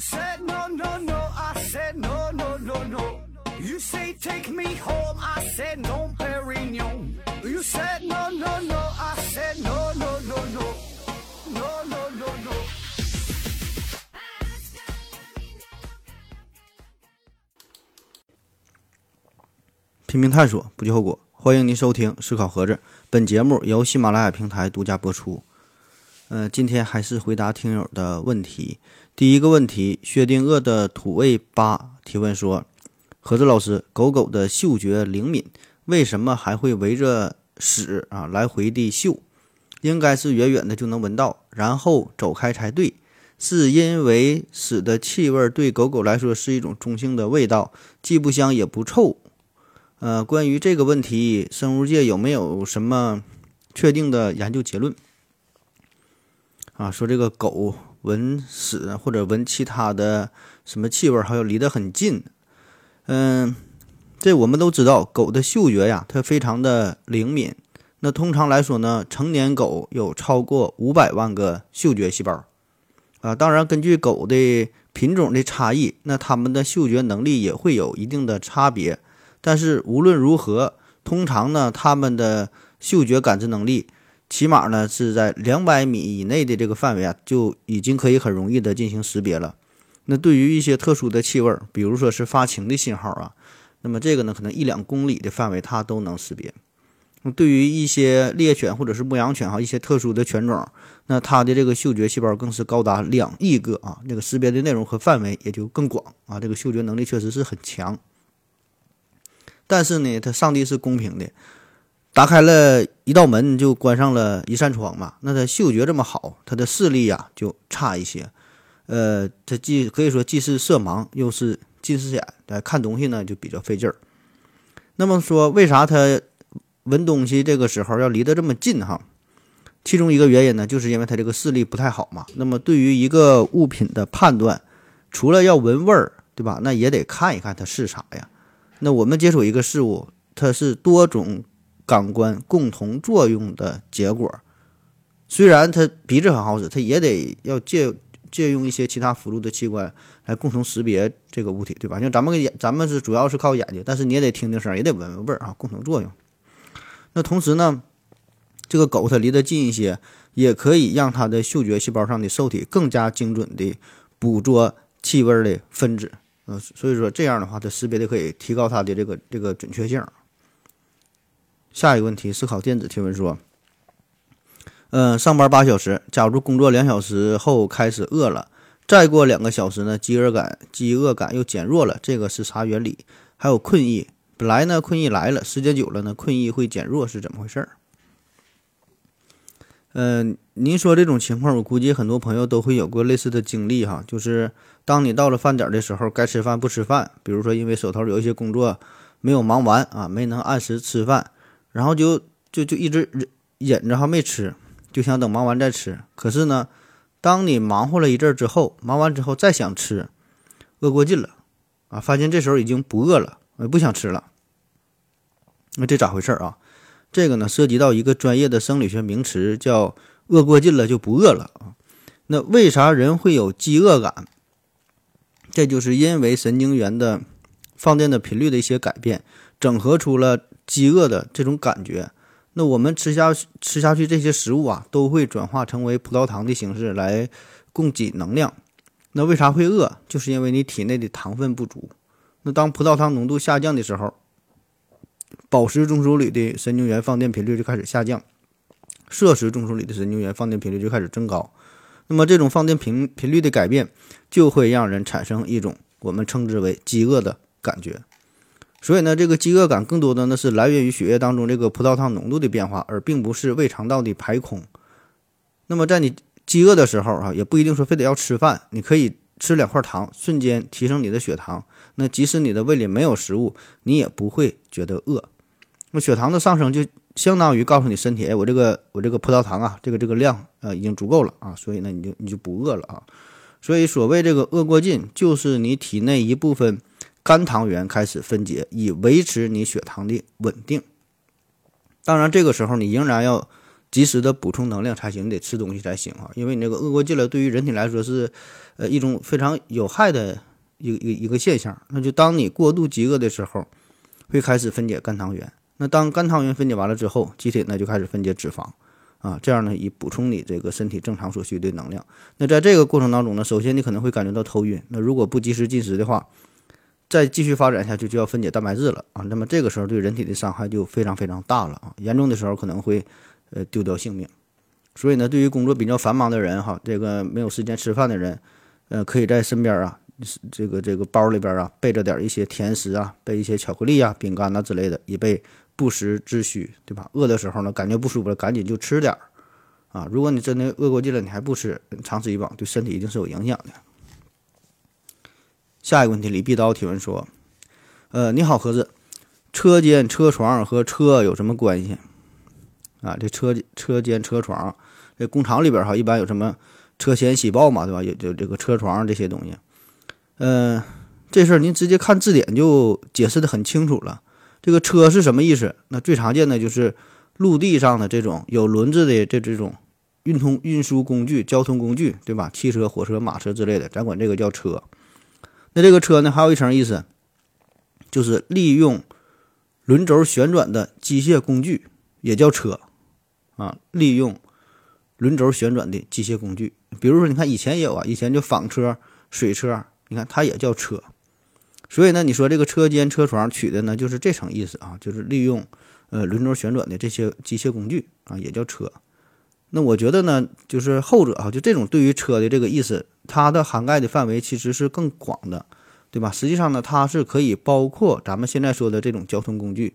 said no no no, I said no no no no. You say take me home, I said no, Perignon. You said no no no, I said no no no no, no no no no. 拼命探索，不计后果。欢迎您收听《思考盒子》，本节目由喜马拉雅平台独家播出。呃，今天还是回答听友的问题。第一个问题，薛定谔的土味八提问说：“盒子老师，狗狗的嗅觉灵敏，为什么还会围着屎啊来回地嗅？应该是远远的就能闻到，然后走开才对。是因为屎的气味对狗狗来说是一种中性的味道，既不香也不臭。呃，关于这个问题，生物界有没有什么确定的研究结论？啊，说这个狗闻屎或者闻其他的什么气味，还有离得很近。嗯，这我们都知道，狗的嗅觉呀，它非常的灵敏。那通常来说呢，成年狗有超过五百万个嗅觉细胞。啊，当然，根据狗的品种的差异，那它们的嗅觉能力也会有一定的差别。但是无论如何，通常呢，它们的嗅觉感知能力，起码呢是在两百米以内的这个范围啊，就已经可以很容易的进行识别了。那对于一些特殊的气味，比如说是发情的信号啊，那么这个呢，可能一两公里的范围它都能识别。对于一些猎犬或者是牧羊犬哈，一些特殊的犬种，那它的这个嗅觉细胞更是高达两亿个啊，这个识别的内容和范围也就更广啊，这个嗅觉能力确实是很强。但是呢，它上帝是公平的，打开了一道门就关上了一扇窗嘛。那它嗅觉这么好，它的视力呀就差一些。呃，它既可以说既是色盲，又是近视眼，来看东西呢就比较费劲儿。那么说，为啥它闻东西这个时候要离得这么近哈？其中一个原因呢，就是因为它这个视力不太好嘛。那么对于一个物品的判断，除了要闻味儿，对吧？那也得看一看它是啥呀。那我们接触一个事物，它是多种感官共同作用的结果。虽然它鼻子很好使，它也得要借借用一些其他辅助的器官来共同识别这个物体，对吧？像咱们眼，咱们是主要是靠眼睛，但是你也得听听声，也得闻闻味儿啊，共同作用。那同时呢，这个狗它离得近一些，也可以让它的嗅觉细胞上的受体更加精准地捕捉气味的分子。嗯，所以说这样的话，它识别的可以提高它的这个这个准确性。下一个问题，思考电子提问说：，嗯，上班八小时，假如工作两小时后开始饿了，再过两个小时呢，饥饿感饥饿感又减弱了，这个是啥原理？还有困意，本来呢困意来了，时间久了呢困意会减弱，是怎么回事儿？嗯，您说这种情况，我估计很多朋友都会有过类似的经历哈，就是当你到了饭点的时候，该吃饭不吃饭，比如说因为手头有一些工作没有忙完啊，没能按时吃饭，然后就就就一直忍忍着哈没吃，就想等忙完再吃。可是呢，当你忙活了一阵之后，忙完之后再想吃，饿过劲了啊，发现这时候已经不饿了，不想吃了，那这咋回事啊？这个呢，涉及到一个专业的生理学名词，叫“饿过劲了就不饿了”啊。那为啥人会有饥饿感？这就是因为神经元的放电的频率的一些改变，整合出了饥饿的这种感觉。那我们吃下吃下去这些食物啊，都会转化成为葡萄糖的形式来供给能量。那为啥会饿？就是因为你体内的糖分不足。那当葡萄糖浓度下降的时候，饱食中枢里的神经元放电频率就开始下降，摄食中枢里的神经元放电频率就开始增高。那么这种放电频频率的改变，就会让人产生一种我们称之为饥饿的感觉。所以呢，这个饥饿感更多的呢是来源于血液当中这个葡萄糖浓度的变化，而并不是胃肠道的排空。那么在你饥饿的时候啊，也不一定说非得要吃饭，你可以吃两块糖，瞬间提升你的血糖。那即使你的胃里没有食物，你也不会觉得饿。那血糖的上升就相当于告诉你身体，哎，我这个我这个葡萄糖啊，这个这个量呃已经足够了啊，所以呢你就你就不饿了啊。所以所谓这个饿过劲，就是你体内一部分肝糖原开始分解，以维持你血糖的稳定。当然这个时候你仍然要及时的补充能量才行，你得吃东西才行啊，因为你这个饿过劲了，对于人体来说是呃一种非常有害的一一一个现象。那就当你过度饥饿的时候，会开始分解肝糖原。那当肝糖原分解完了之后，机体呢就开始分解脂肪啊，这样呢以补充你这个身体正常所需的能量。那在这个过程当中呢，首先你可能会感觉到头晕，那如果不及时进食的话，再继续发展下去就要分解蛋白质了啊，那么这个时候对人体的伤害就非常非常大了啊，严重的时候可能会呃丢掉性命。所以呢，对于工作比较繁忙的人哈，这个没有时间吃饭的人，呃，可以在身边啊，这个这个包里边啊备着点一些甜食啊，备一些巧克力啊、饼干呐之类的，以备。不时之需，对吧？饿的时候呢，感觉不舒服了，赶紧就吃点儿啊！如果你真的饿过劲了，你还不吃，长此以往对身体一定是有影响的。下一个问题，李必刀提问说：“呃，你好，盒子，车间、车床和车有什么关系啊？这车车间、车床，这工厂里边哈，一般有什么车前铣刨嘛，对吧？有就这个车床这些东西。嗯，这事儿您直接看字典就解释的很清楚了。”这个车是什么意思？那最常见的就是陆地上的这种有轮子的这这种运通运输工具、交通工具，对吧？汽车、火车、马车之类的，咱管这个叫车。那这个车呢，还有一层意思，就是利用轮轴旋转的机械工具，也叫车啊。利用轮轴旋转的机械工具，比如说，你看以前也有啊，以前就纺车、水车，你看它也叫车。所以呢，你说这个车间车床取的呢，就是这层意思啊，就是利用呃轮轴旋转的这些机械工具啊，也叫车。那我觉得呢，就是后者啊，就这种对于车的这个意思，它的涵盖的范围其实是更广的，对吧？实际上呢，它是可以包括咱们现在说的这种交通工具，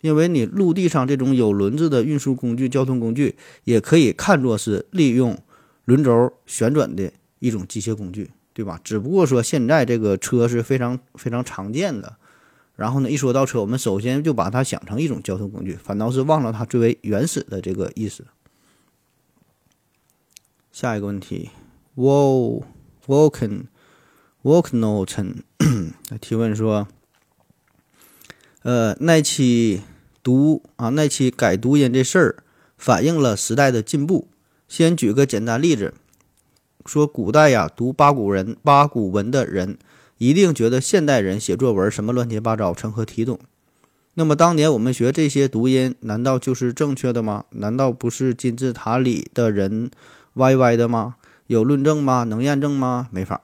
因为你陆地上这种有轮子的运输工具、交通工具，也可以看作是利用轮轴旋转的一种机械工具。对吧？只不过说现在这个车是非常非常常见的，然后呢，一说到车，我们首先就把它想成一种交通工具，反倒是忘了它最为原始的这个意思。下一个问题，Wal Walken Walknoten 提问说，呃，那期读啊，那期改读音这事儿反映了时代的进步。先举个简单例子。说古代呀，读八股人八股文的人，一定觉得现代人写作文什么乱七八糟，成何体统？那么当年我们学这些读音，难道就是正确的吗？难道不是金字塔里的人歪歪的吗？有论证吗？能验证吗？没法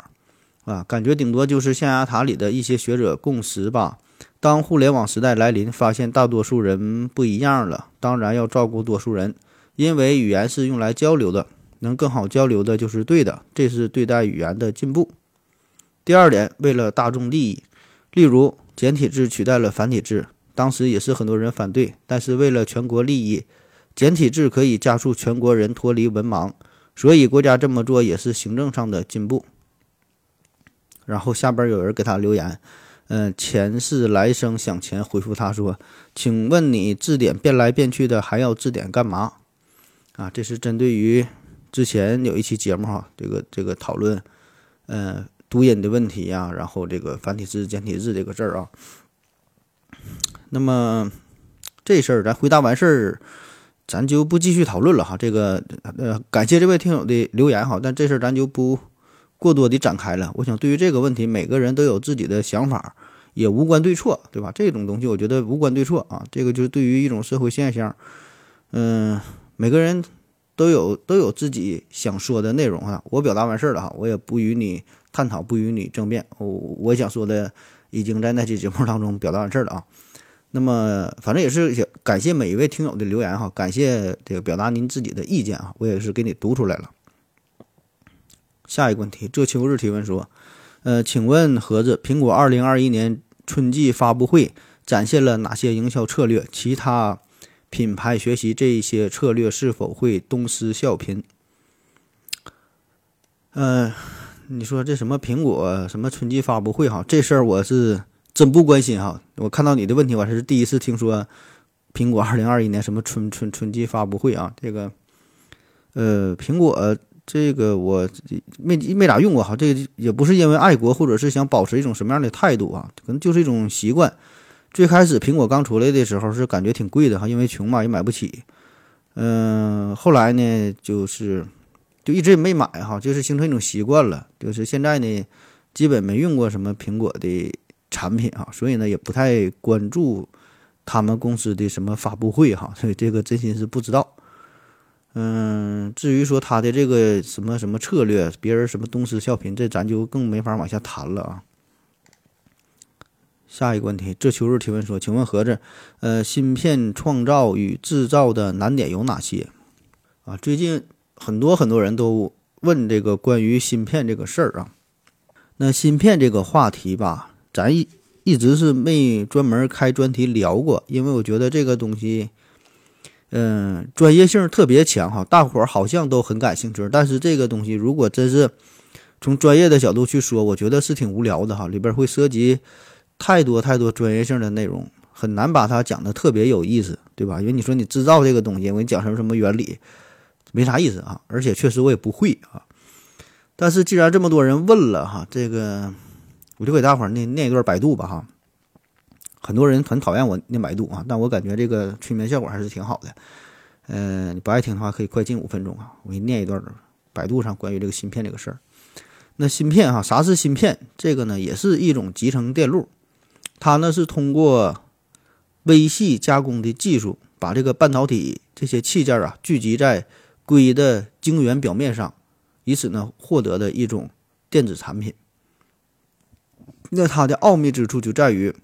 啊，感觉顶多就是象牙塔里的一些学者共识吧。当互联网时代来临，发现大多数人不一样了，当然要照顾多数人，因为语言是用来交流的。能更好交流的就是对的，这是对待语言的进步。第二点，为了大众利益，例如简体字取代了繁体字，当时也是很多人反对，但是为了全国利益，简体字可以加速全国人脱离文盲，所以国家这么做也是行政上的进步。然后下边有人给他留言，嗯，前世来生想钱，回复他说：“请问你字典变来变去的，还要字典干嘛？”啊，这是针对于。之前有一期节目哈，这个这个讨论，呃，读音的问题呀，然后这个繁体字、简体字这个字儿啊，那么这事儿咱回答完事儿，咱就不继续讨论了哈。这个呃，感谢这位听友的留言哈，但这事儿咱就不过多的展开了。我想对于这个问题，每个人都有自己的想法，也无关对错，对吧？这种东西我觉得无关对错啊，这个就是对于一种社会现象，嗯，每个人。都有都有自己想说的内容哈，我表达完事儿了哈，我也不与你探讨，不与你争辩，我我想说的已经在那期节目当中表达完事儿了啊。那么反正也是感谢每一位听友的留言哈，感谢这个表达您自己的意见啊，我也是给你读出来了。下一个问题，这秋日提问说，呃，请问盒子，苹果二零二一年春季发布会展现了哪些营销策略？其他？品牌学习这一些策略是否会东施效颦？嗯，你说这什么苹果什么春季发布会哈，这事儿我是真不关心哈。我看到你的问题，我还是第一次听说苹果二零二一年什么春春春季发布会啊。这个，呃，苹果这个我没没咋用过哈。这个也不是因为爱国，或者是想保持一种什么样的态度啊，可能就是一种习惯。最开始苹果刚出来的时候是感觉挺贵的哈，因为穷嘛也买不起。嗯，后来呢，就是就一直也没买哈，就是形成一种习惯了，就是现在呢，基本没用过什么苹果的产品啊，所以呢，也不太关注他们公司的什么发布会哈，所以这个真心是不知道。嗯，至于说他的这个什么什么策略，别人什么东施效颦，这咱就更没法往下谈了啊。下一个问题，这秋日提问说，请问盒子，呃，芯片创造与制造的难点有哪些？啊，最近很多很多人都问这个关于芯片这个事儿啊。那芯片这个话题吧，咱一一直是没专门开专题聊过，因为我觉得这个东西。嗯，专业性特别强哈，大伙儿好像都很感兴趣。但是这个东西如果真是从专业的角度去说，我觉得是挺无聊的哈，里边会涉及太多太多专业性的内容，很难把它讲的特别有意思，对吧？因为你说你制造这个东西，我给你讲什么什么原理，没啥意思啊。而且确实我也不会啊。但是既然这么多人问了哈，这个我就给大伙儿念念一段百度吧哈。很多人很讨厌我念百度啊，但我感觉这个催眠效果还是挺好的。呃，你不爱听的话，可以快进五分钟啊，我给你念一段百度上关于这个芯片这个事儿。那芯片哈，啥是芯片？这个呢，也是一种集成电路，它呢是通过微细加工的技术，把这个半导体这些器件啊聚集在硅的晶圆表面上，以此呢获得的一种电子产品。那它的奥秘之处就在于。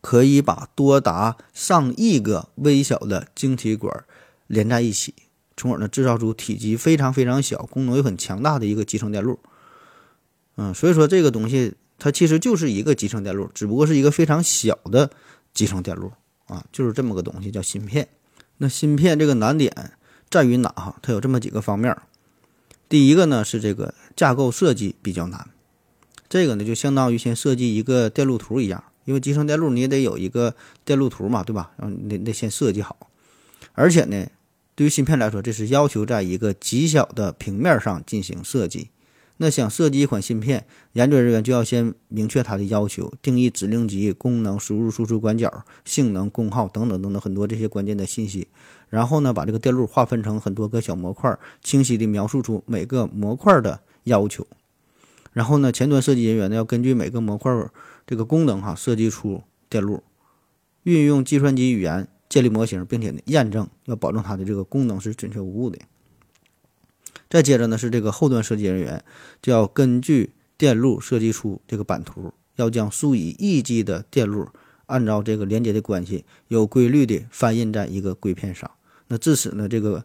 可以把多达上亿个微小的晶体管连在一起，从而呢制造出体积非常非常小、功能又很强大的一个集成电路。嗯，所以说这个东西它其实就是一个集成电路，只不过是一个非常小的集成电路啊，就是这么个东西叫芯片。那芯片这个难点在于哪哈？它有这么几个方面。第一个呢是这个架构设计比较难，这个呢就相当于先设计一个电路图一样。因为集成电路你也得有一个电路图嘛，对吧？然后你得先设计好，而且呢，对于芯片来说，这是要求在一个极小的平面上进行设计。那想设计一款芯片，研究人员就要先明确它的要求，定义指令集、功能、输入输出管角、性能、功耗等等等等很多这些关键的信息。然后呢，把这个电路划分成很多个小模块，清晰地描述出每个模块的要求。然后呢，前端设计人员呢要根据每个模块。这个功能哈，设计出电路，运用计算机语言建立模型，并且验证，要保证它的这个功能是准确无误的。再接着呢是这个后端设计人员，就要根据电路设计出这个版图，要将数以亿计的电路按照这个连接的关系，有规律的翻印在一个硅片上。那至此呢，这个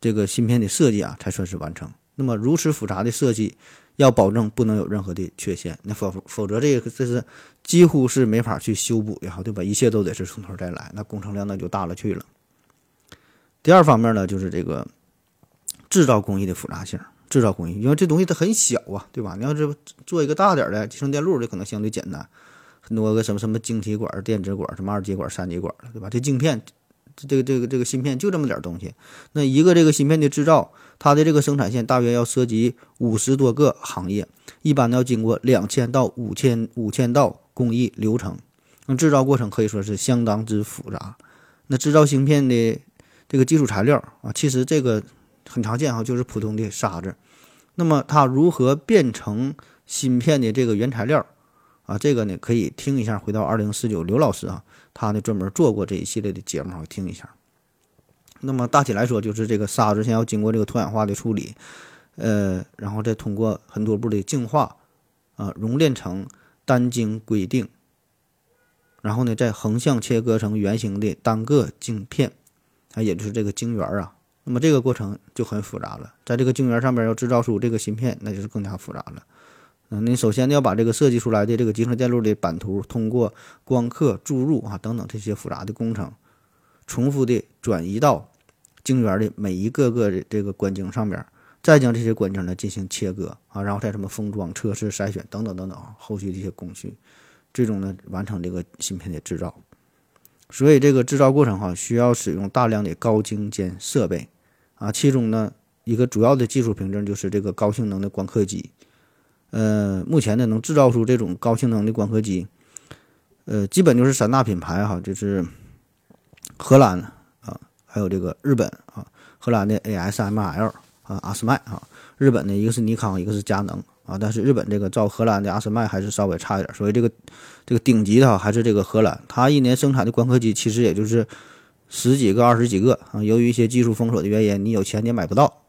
这个芯片的设计啊才算是完成。那么如此复杂的设计。要保证不能有任何的缺陷，那否否则这个这是几乎是没法去修补的哈，对吧？一切都得是从头再来，那工程量那就大了去了。第二方面呢，就是这个制造工艺的复杂性，制造工艺，因为这东西它很小啊，对吧？你要是做一个大点的集成电路，这可能相对简单，很多个什么什么晶体管、电子管、什么二极管、三极管，对吧？这镜片。这个这个这个芯片就这么点东西，那一个这个芯片的制造，它的这个生产线大约要涉及五十多个行业，一般要经过两千到五千五千道工艺流程，那制造过程可以说是相当之复杂。那制造芯片的这个基础材料啊，其实这个很常见哈，就是普通的沙子。那么它如何变成芯片的这个原材料啊？这个呢可以听一下，回到二零四九刘老师啊。他呢专门做过这一系列的节目，听一下。那么大体来说，就是这个沙子先要经过这个脱氧化的处理，呃，然后再通过很多步的净化，啊，熔炼成单晶硅锭，然后呢再横向切割成圆形的单个晶片，啊，也就是这个晶圆啊。那么这个过程就很复杂了，在这个晶圆上边要制造出这个芯片，那就是更加复杂了。嗯，你首先要把这个设计出来的这个集成电路的版图，通过光刻、注入啊等等这些复杂的工程，重复的转移到晶圆的每一个个的这个管径上边，再将这些管径呢进行切割啊，然后再什么封装、测试、筛选等等等等后续的一些工序，最终呢完成这个芯片的制造。所以这个制造过程哈需要使用大量的高精尖设备啊，其中呢一个主要的技术凭证就是这个高性能的光刻机。呃，目前呢，能制造出这种高性能的光刻机，呃，基本就是三大品牌哈，就是荷兰，还有这个日本啊，荷兰的 ASML 啊，阿斯麦啊，日本的一个是尼康，一个是佳能啊，但是日本这个造荷兰的阿斯麦还是稍微差一点，所以这个这个顶级的还是这个荷兰，它一年生产的光刻机其实也就是十几个、二十几个啊，由于一些技术封锁的原因，你有钱你也买不到。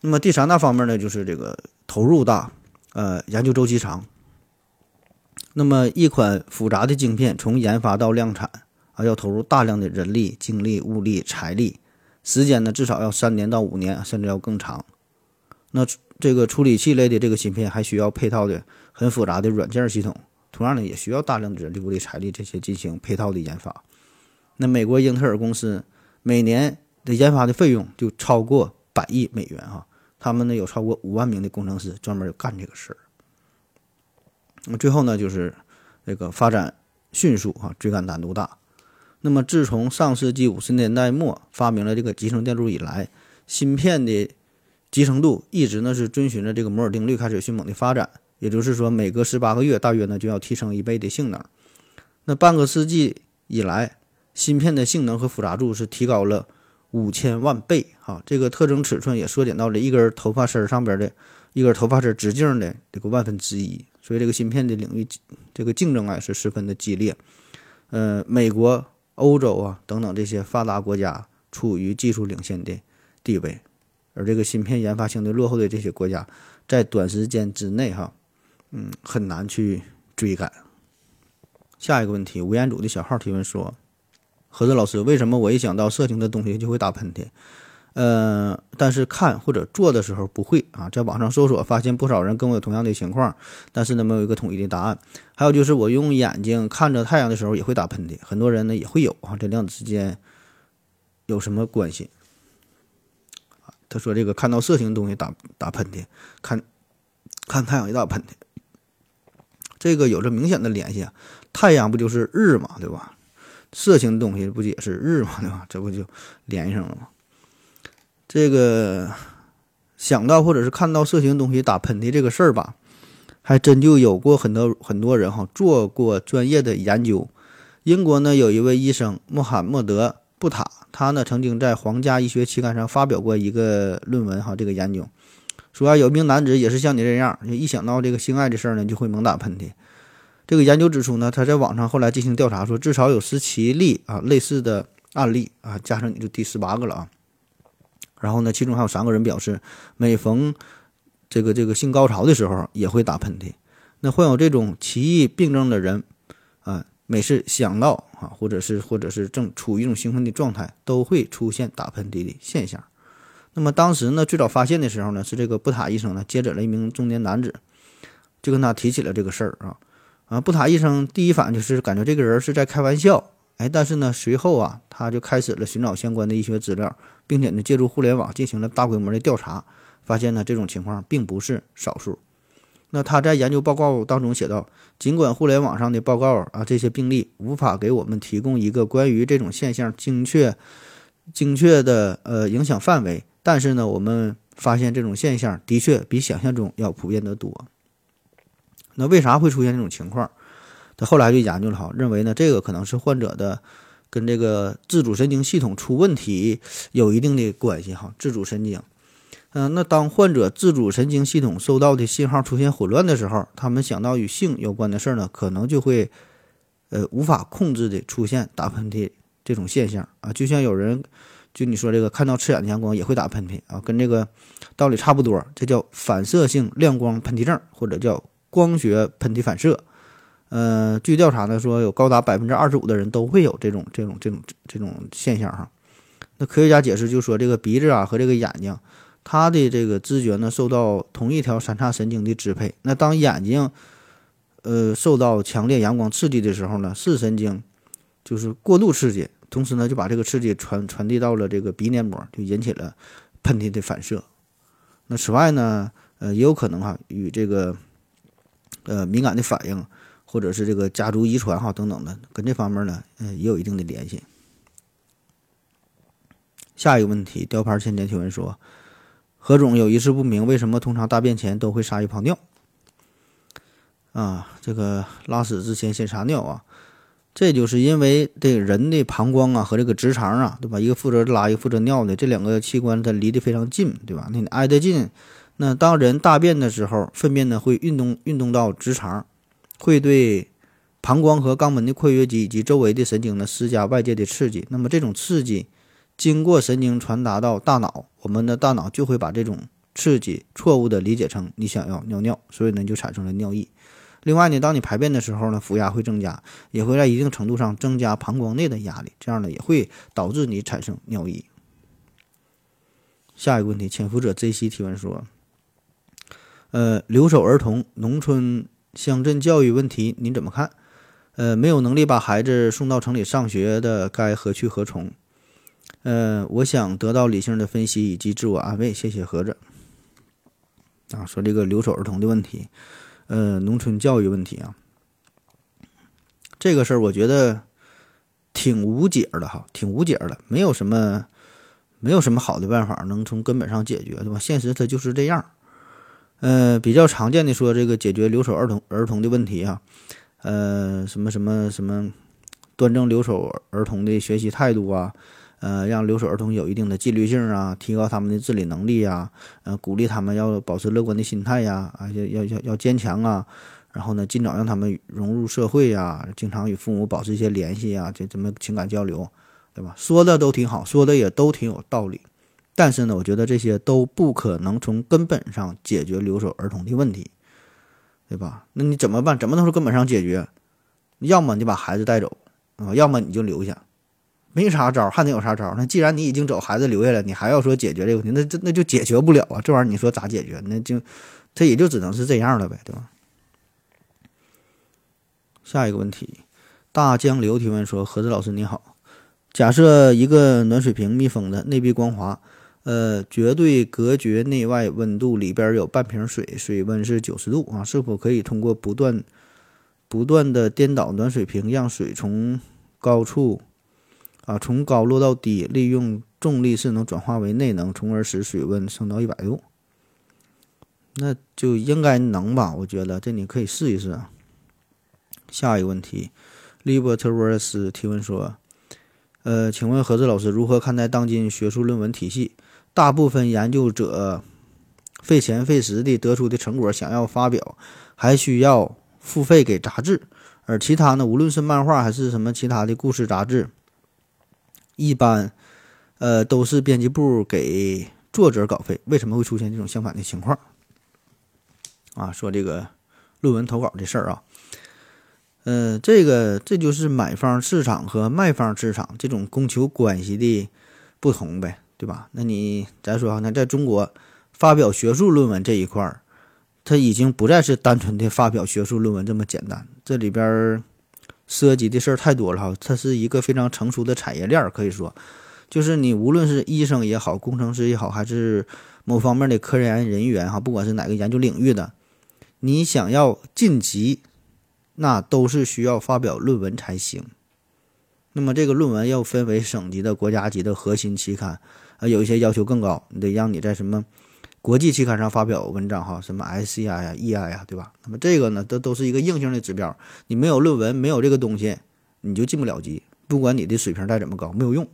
那么第三大方面呢，就是这个投入大，呃，研究周期长。那么一款复杂的晶片从研发到量产啊，要投入大量的人力、精力、物力、财力，时间呢至少要三年到五年，甚至要更长。那这个处理器类的这个芯片还需要配套的很复杂的软件系统，同样呢也需要大量的人力、物力、财力这些进行配套的研发。那美国英特尔公司每年的研发的费用就超过百亿美元哈。他们呢有超过五万名的工程师专门干这个事儿。那最后呢就是这个发展迅速啊，追赶难度大。那么自从上世纪五十年代末发明了这个集成电路以来，芯片的集成度一直呢是遵循着这个摩尔定律开始迅猛的发展。也就是说，每隔十八个月大约呢就要提升一倍的性能。那半个世纪以来，芯片的性能和复杂度是提高了。五千万倍哈，这个特征尺寸也缩减到了一根头发丝上边的一根头发丝直径的这个万分之一，所以这个芯片的领域这个竞争啊是十分的激烈。呃，美国、欧洲啊等等这些发达国家处于技术领先的地位，而这个芯片研发相对落后的这些国家，在短时间之内哈，嗯，很难去追赶。下一个问题，吴彦祖的小号提问说。何子老师，为什么我一想到色情的东西就会打喷嚏？呃，但是看或者做的时候不会啊。在网上搜索，发现不少人跟我有同样的情况，但是呢，没有一个统一的答案。还有就是我用眼睛看着太阳的时候也会打喷嚏，很多人呢也会有啊。这两者之间有什么关系？他说这个看到色情的东西打打喷嚏，看看太阳也打喷嚏，这个有着明显的联系啊。太阳不就是日嘛，对吧？色情的东西不也是日嘛，对吧？这不就连上了吗？这个想到或者是看到色情东西打喷嚏这个事儿吧，还真就有过很多很多人哈做过专业的研究。英国呢有一位医生穆罕默德·布塔，他呢曾经在《皇家医学期刊》上发表过一个论文哈，这个研究说啊有一名男子也是像你这样，就一想到这个性爱的事儿呢，就会猛打喷嚏。这个研究指出呢，他在网上后来进行调查，说至少有十七例啊类似的案例啊，加上你就第十八个了啊。然后呢，其中还有三个人表示，每逢这个这个性高潮的时候也会打喷嚏。那患有这种奇异病症的人啊，每次想到啊，或者是或者是正处于一种兴奋的状态，都会出现打喷嚏的现象。那么当时呢，最早发现的时候呢，是这个布塔医生呢接诊了一名中年男子，就跟他提起了这个事儿啊。啊，布塔医生第一反应就是感觉这个人是在开玩笑，哎，但是呢，随后啊，他就开始了寻找相关的医学资料，并且呢，借助互联网进行了大规模的调查，发现呢，这种情况并不是少数。那他在研究报告当中写道：，尽管互联网上的报告啊，这些病例无法给我们提供一个关于这种现象精确、精确的呃影响范围，但是呢，我们发现这种现象的确比想象中要普遍得多。那为啥会出现这种情况？他后来就研究了哈，认为呢，这个可能是患者的跟这个自主神经系统出问题有一定的关系哈。自主神经，嗯，那当患者自主神经系统收到的信号出现混乱的时候，他们想到与性有关的事儿呢，可能就会呃无法控制的出现打喷嚏这种现象啊。就像有人就你说这个看到刺眼的阳光也会打喷嚏啊，跟这个道理差不多，这叫反射性亮光喷嚏症，或者叫。光学喷嚏反射，呃，据调查呢说，有高达百分之二十五的人都会有这种这种这种这种现象哈。那科学家解释就说，这个鼻子啊和这个眼睛，它的这个知觉呢受到同一条三叉神经的支配。那当眼睛呃受到强烈阳光刺激的时候呢，视神经就是过度刺激，同时呢就把这个刺激传传递到了这个鼻黏膜，就引起了喷嚏的反射。那此外呢，呃，也有可能哈与这个呃，敏感的反应，或者是这个家族遗传哈等等的，跟这方面呢，嗯，也有一定的联系。下一个问题，雕牌千年提问说，何总有一事不明，为什么通常大便前都会撒一泡尿？啊，这个拉屎之前先撒尿啊，这就是因为这人的膀胱啊和这个直肠啊，对吧？一个负责拉，一个负责尿的，这两个器官它离得非常近，对吧？那你挨得近，那当人大便的时候，粪便呢会运动运动到直肠，会对膀胱和肛门的括约肌以及周围的神经呢施加外界的刺激。那么这种刺激经过神经传达到大脑，我们的大脑就会把这种刺激错误的理解成你想要尿尿，所以呢就产生了尿意。另外呢，当你排便的时候呢，腹压会增加，也会在一定程度上增加膀胱内的压力，这样呢也会导致你产生尿意。下一个问题，潜伏者 ZC 提问说：“呃，留守儿童农村乡镇教育问题您怎么看？呃，没有能力把孩子送到城里上学的，该何去何从？呃，我想得到理性的分析以及自我安慰。谢谢盒子。啊，说这个留守儿童的问题。”呃，农村教育问题啊，这个事儿我觉得挺无解的哈，挺无解的，没有什么，没有什么好的办法能从根本上解决，对吧？现实它就是这样。呃，比较常见的说这个解决留守儿童儿童的问题啊，呃，什么什么什么，端正留守儿童的学习态度啊。呃，让留守儿童有一定的纪律性啊，提高他们的自理能力呀，呃，鼓励他们要保持乐观的心态呀，啊，要要要要坚强啊，然后呢，尽早让他们融入社会呀，经常与父母保持一些联系呀，这怎么情感交流，对吧？说的都挺好，说的也都挺有道理，但是呢，我觉得这些都不可能从根本上解决留守儿童的问题，对吧？那你怎么办？怎么能从根本上解决？要么你把孩子带走啊，要么你就留下。没啥招，还能有啥招？那既然你已经走，孩子留下来，你还要说解决这个问题，那这那就解决不了啊！这玩意儿你说咋解决？那就，他也就只能是这样了呗，对吧？下一个问题，大江流提问说：何子老师你好，假设一个暖水瓶密封的，内壁光滑，呃，绝对隔绝内外温度，里边有半瓶水，水温是九十度啊，是否可以通过不断不断的颠倒暖水瓶，让水从高处？啊，从高落到低，利用重力势能转化为内能，从而使水温升到一百度。那就应该能吧？我觉得这你可以试一试啊。下一个问题，Libert w a r s 提问说：呃，请问何志老师如何看待当今学术论文体系？大部分研究者费钱费时的得出的成果，想要发表，还需要付费给杂志，而其他呢，无论是漫画还是什么其他的故事杂志。一般，呃，都是编辑部给作者稿费，为什么会出现这种相反的情况？啊，说这个论文投稿的事儿啊，嗯，这个这就是买方市场和卖方市场这种供求关系的不同呗，对吧？那你咱说啊，那在中国发表学术论文这一块儿，它已经不再是单纯的发表学术论文这么简单，这里边。涉及的事儿太多了哈，它是一个非常成熟的产业链，可以说，就是你无论是医生也好，工程师也好，还是某方面的科研人员哈，不管是哪个研究领域的，你想要晋级，那都是需要发表论文才行。那么这个论文要分为省级的、国家级的核心期刊，啊，有一些要求更高，你得让你在什么。国际期刊上发表文章哈，什么 SCI 啊、EI 啊，对吧？那么这个呢，都都是一个硬性的指标。你没有论文，没有这个东西，你就进不了级。不管你的水平再怎么高，没有用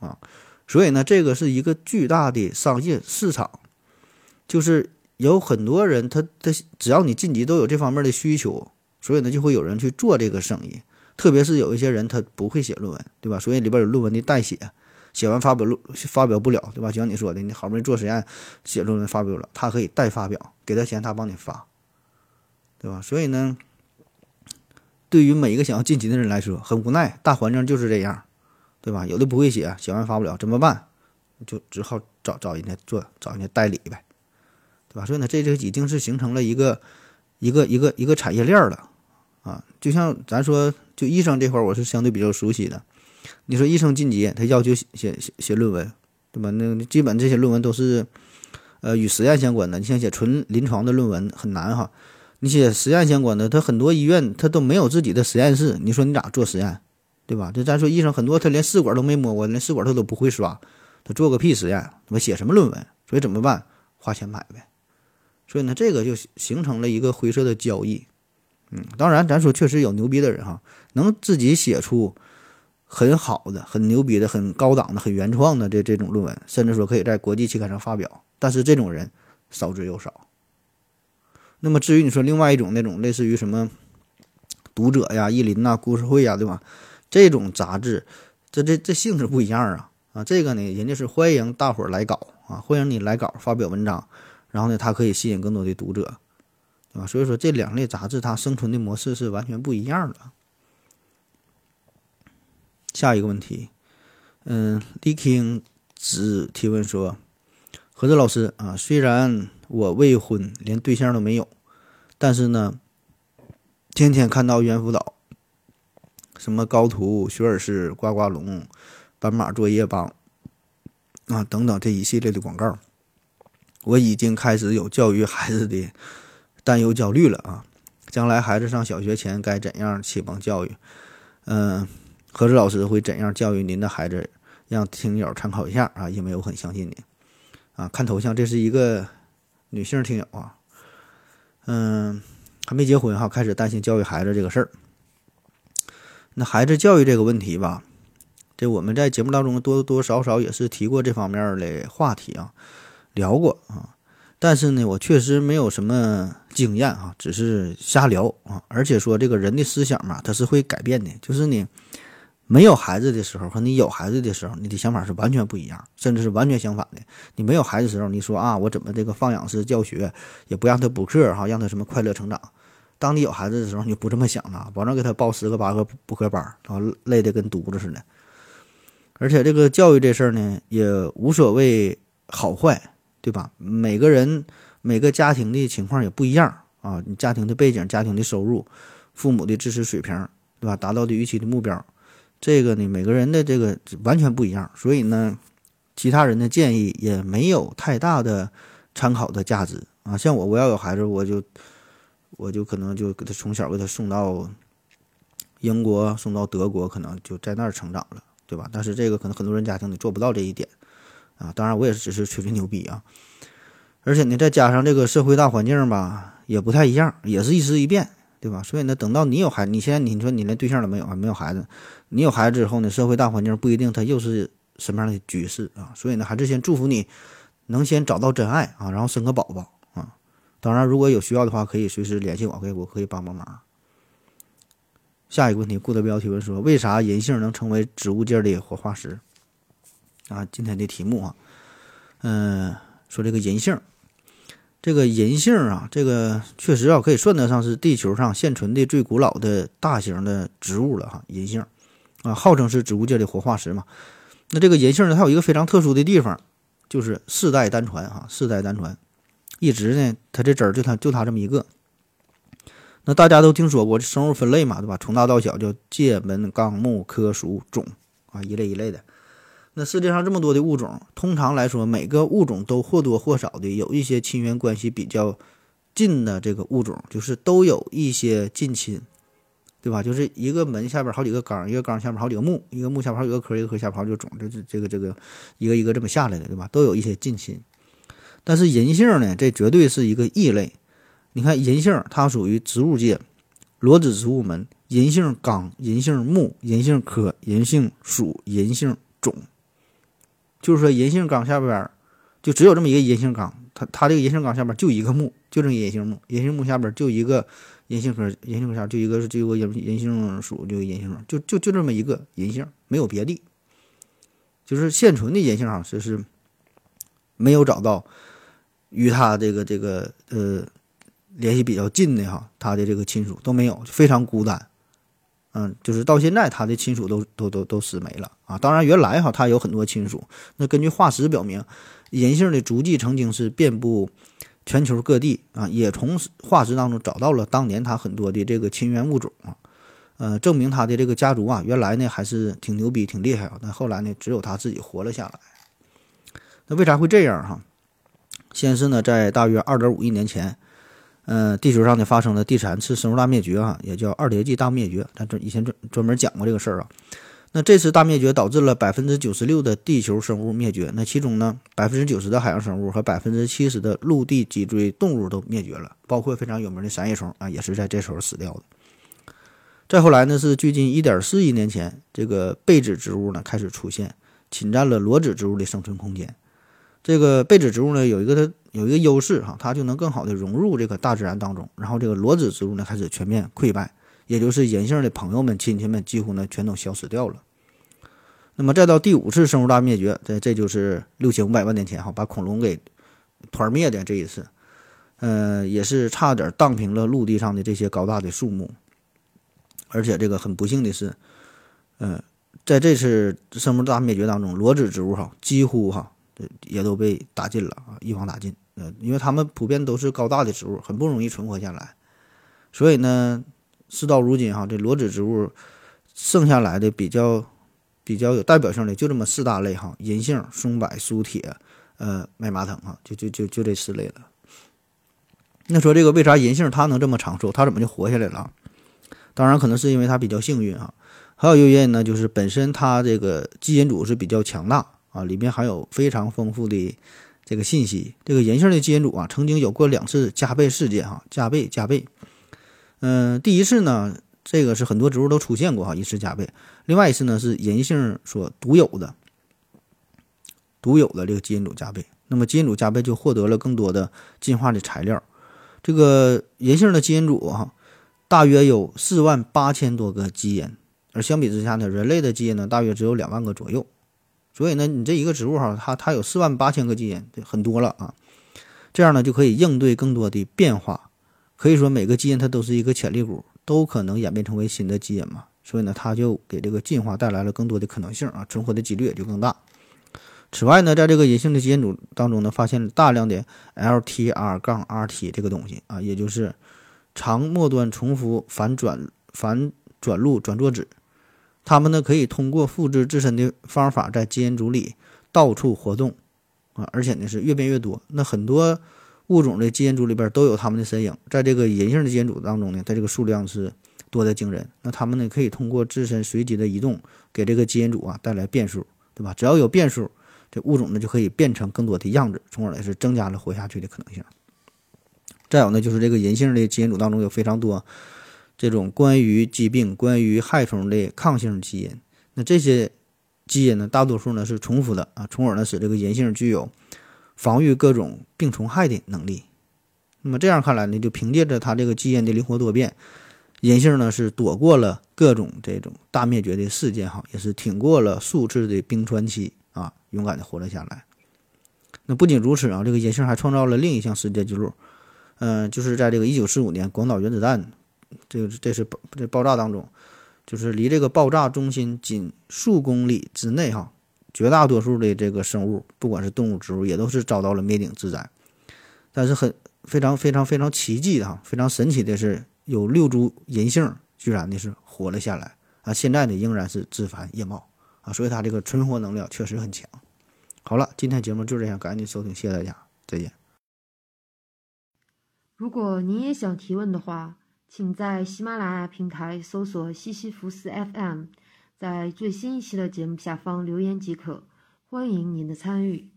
啊。所以呢，这个是一个巨大的商业市场，就是有很多人，他他只要你晋级，都有这方面的需求，所以呢，就会有人去做这个生意。特别是有一些人，他不会写论文，对吧？所以里边有论文的代写。写完发表论发表不了，对吧？就像你说的，你好不容易做实验写论文发表了，他可以代发表，给他钱他帮你发，对吧？所以呢，对于每一个想要晋级的人来说，很无奈，大环境就是这样，对吧？有的不会写，写完发不了，怎么办？就只好找找人家做，找人家代理呗，对吧？所以呢，这就已经是形成了一个一个一个一个产业链了啊！就像咱说，就医生这块，我是相对比较熟悉的。你说医生晋级，他要求写写写论文，对吧？那基本这些论文都是，呃，与实验相关的。你想写纯临床的论文很难哈。你写实验相关的，他很多医院他都没有自己的实验室，你说你咋做实验，对吧？这咱说医生很多，他连试管都没摸过，连试管他都不会刷，他做个屁实验，他妈写什么论文？所以怎么办？花钱买呗。所以呢，这个就形成了一个灰色的交易，嗯，当然，咱说确实有牛逼的人哈，能自己写出很好的、很牛逼的、很高档的、很原创的这这种论文，甚至说可以在国际期刊上发表。但是这种人少之又少。那么至于你说另外一种那种类似于什么读者呀、意林呐、故事会呀，对吧？这种杂志，这这这性质不一样啊啊！这个呢，人家是欢迎大伙儿来稿啊，欢迎你来稿发表文章，然后呢，它可以吸引更多的读者。啊，所以说这两类杂志它生存的模式是完全不一样的。下一个问题，嗯，李 king 只提问说：“何志老师啊，虽然我未婚，连对象都没有，但是呢，天天看到猿辅导、什么高途、学而思、呱呱龙、斑马作业帮啊等等这一系列的广告，我已经开始有教育孩子的。”担忧焦虑了啊！将来孩子上小学前该怎样启蒙教育？嗯，何志老师会怎样教育您的孩子？让听友参考一下啊！因为我很相信你啊！看头像，这是一个女性听友啊。嗯，还没结婚哈，开始担心教育孩子这个事儿。那孩子教育这个问题吧，这我们在节目当中多多少少也是提过这方面的话题啊，聊过啊。但是呢，我确实没有什么经验啊，只是瞎聊啊。而且说这个人的思想嘛，他是会改变的。就是你没有孩子的时候和你有孩子的时候，你的想法是完全不一样，甚至是完全相反的。你没有孩子的时候，你说啊，我怎么这个放养式教学，也不让他补课哈，让他什么快乐成长。当你有孩子的时候，你就不这么想了，保证给他报十个八个补课班，然后累得跟犊子似的。而且这个教育这事儿呢，也无所谓好坏。对吧？每个人每个家庭的情况也不一样啊，你家庭的背景、家庭的收入、父母的知识水平，对吧？达到的预期的目标，这个呢，每个人的这个完全不一样。所以呢，其他人的建议也没有太大的参考的价值啊。像我，我要有孩子，我就我就可能就给他从小给他送到英国，送到德国，可能就在那儿成长了，对吧？但是这个可能很多人家庭里做不到这一点。啊，当然我也是只是吹吹牛逼啊，而且呢，再加上这个社会大环境吧，也不太一样，也是一时一变，对吧？所以呢，等到你有孩，你现在你说你连对象都没有啊，没有孩子，你有孩子之后呢，社会大环境不一定它又是什么样的局势啊，所以呢，还是先祝福你能先找到真爱啊，然后生个宝宝啊。当然，如果有需要的话，可以随时联系我，可以我可以帮帮忙。下一个问题，顾德彪提问说，为啥银杏能成为植物界的活化石？啊，今天的题目啊，嗯，说这个银杏，这个银杏啊，这个确实啊，可以算得上是地球上现存的最古老的大型的植物了哈。银杏啊，号称是植物界的活化石嘛。那这个银杏呢，它有一个非常特殊的地方，就是世代单传哈，世代单传，一直呢，它这籽儿就它就它这么一个。那大家都听说过这生物分类嘛，对吧？从大到小叫界门纲目科属种啊，一类一类的。那世界上这么多的物种，通常来说，每个物种都或多或少的有一些亲缘关系比较近的这个物种，就是都有一些近亲，对吧？就是一个门下边好几个纲，一个纲下边好几个目，一个目下边好几个科，一个科下边好几个种，这这这个这个一个一个这么下来的，对吧？都有一些近亲。但是银杏呢，这绝对是一个异类。你看银杏，它属于植物界裸子植物门银杏纲、银杏目、银杏科、银杏属、银杏种。就是说，银杏岗下边就只有这么一个银杏岗，它它这个银杏岗下边就一个木，就这银杏木，银杏木下边就一个银杏科，银杏科下就一个就一个银银杏属就银杏就就就这么一个银杏，没有别的。就是现存的银杏啊，就是没有找到与它这个这个呃联系比较近的哈，它的这个亲属都没有，非常孤单。嗯，就是到现在，他的亲属都都都都死没了啊！当然，原来哈他有很多亲属。那根据化石表明，银杏的足迹曾经是遍布全球各地啊，也从化石当中找到了当年他很多的这个亲缘物种啊，呃，证明他的这个家族啊，原来呢还是挺牛逼、挺厉害啊。但后来呢，只有他自己活了下来。那为啥会这样哈？先是呢，在大约二点五亿年前。嗯，地球上呢发生了第三次生物大灭绝啊，也叫二叠纪大灭绝。咱这以前专专门讲过这个事儿啊。那这次大灭绝导致了百分之九十六的地球生物灭绝，那其中呢，百分之九十的海洋生物和百分之七十的陆地脊椎动物都灭绝了，包括非常有名的三叶虫啊，也是在这时候死掉的。再后来呢，是距今一点四亿年前，这个被子植物呢开始出现，侵占了裸子植物的生存空间。这个被子植物呢有一个它有一个优势哈，它就能更好的融入这个大自然当中，然后这个裸子植物呢开始全面溃败。也就是人性的朋友们、亲戚们几乎呢全都消失掉了。那么再到第五次生物大灭绝，这这就是六千五百万年前哈，把恐龙给团灭的这一次，呃，也是差点荡平了陆地上的这些高大的树木。而且这个很不幸的是，呃，在这次生物大灭绝当中，裸子植物哈几乎哈也都被打尽了啊，一网打尽。呃，因为它们普遍都是高大的植物，很不容易存活下来，所以呢。事到如今，哈，这裸子植物剩下来的比较比较有代表性的就这么四大类，哈，银杏、松柏、苏铁，呃，麦麻藤，哈，就就就就这四类了。那说这个为啥银杏它能这么长寿，它怎么就活下来了？当然可能是因为它比较幸运啊，还有一个原因呢，就是本身它这个基因组是比较强大啊，里面含有非常丰富的这个信息。这个银杏的基因组啊，曾经有过两次加倍事件，哈，加倍加倍。嗯，第一次呢，这个是很多植物都出现过哈，一次加倍。另外一次呢，是银杏所独有的、独有的这个基因组加倍。那么基因组加倍就获得了更多的进化的材料。这个银杏的基因组哈，大约有四万八千多个基因，而相比之下呢，人类的基因呢，大约只有两万个左右。所以呢，你这一个植物哈，它它有四万八千个基因，很多了啊。这样呢，就可以应对更多的变化。可以说每个基因它都是一个潜力股，都可能演变成为新的基因嘛。所以呢，它就给这个进化带来了更多的可能性啊，存活的几率也就更大。此外呢，在这个隐性的基因组当中呢，发现了大量的 LTR 杠 RT 这个东西啊，也就是长末端重复反转反转录转作子，它们呢可以通过复制自身的方法在基因组里到处活动啊，而且呢是越变越多。那很多。物种的基因组里边都有它们的身影，在这个银杏的基因组当中呢，它这个数量是多的惊人。那它们呢可以通过自身随机的移动，给这个基因组啊带来变数，对吧？只要有变数，这物种呢就可以变成更多的样子，从而呢是增加了活下去的可能性。再有呢，就是这个银杏的基因组当中有非常多这种关于疾病、关于害虫的抗性基因。那这些基因呢，大多数呢是重复的啊，从而呢使这个银杏具有。防御各种病虫害的能力。那么这样看来呢，就凭借着它这个基因的灵活多变，银杏呢是躲过了各种这种大灭绝的事件哈，也是挺过了数次的冰川期啊，勇敢的活了下来。那不仅如此啊，这个银杏还创造了另一项世界纪录，嗯，就是在这个一九四五年广岛原子弹这个这是爆这爆炸当中，就是离这个爆炸中心仅数公里之内哈。绝大多数的这个生物，不管是动物、植物，也都是遭到了灭顶之灾。但是很非常非常非常奇迹的哈，非常神奇的是，有六株银杏居然呢是活了下来啊！现在呢仍然是枝繁叶茂啊，所以它这个存活能力确实很强。好了，今天节目就这样，赶紧收听，谢谢大家，再见。如果您也想提问的话，请在喜马拉雅平台搜索西西弗斯 FM。在最新一期的节目下方留言即可，欢迎您的参与。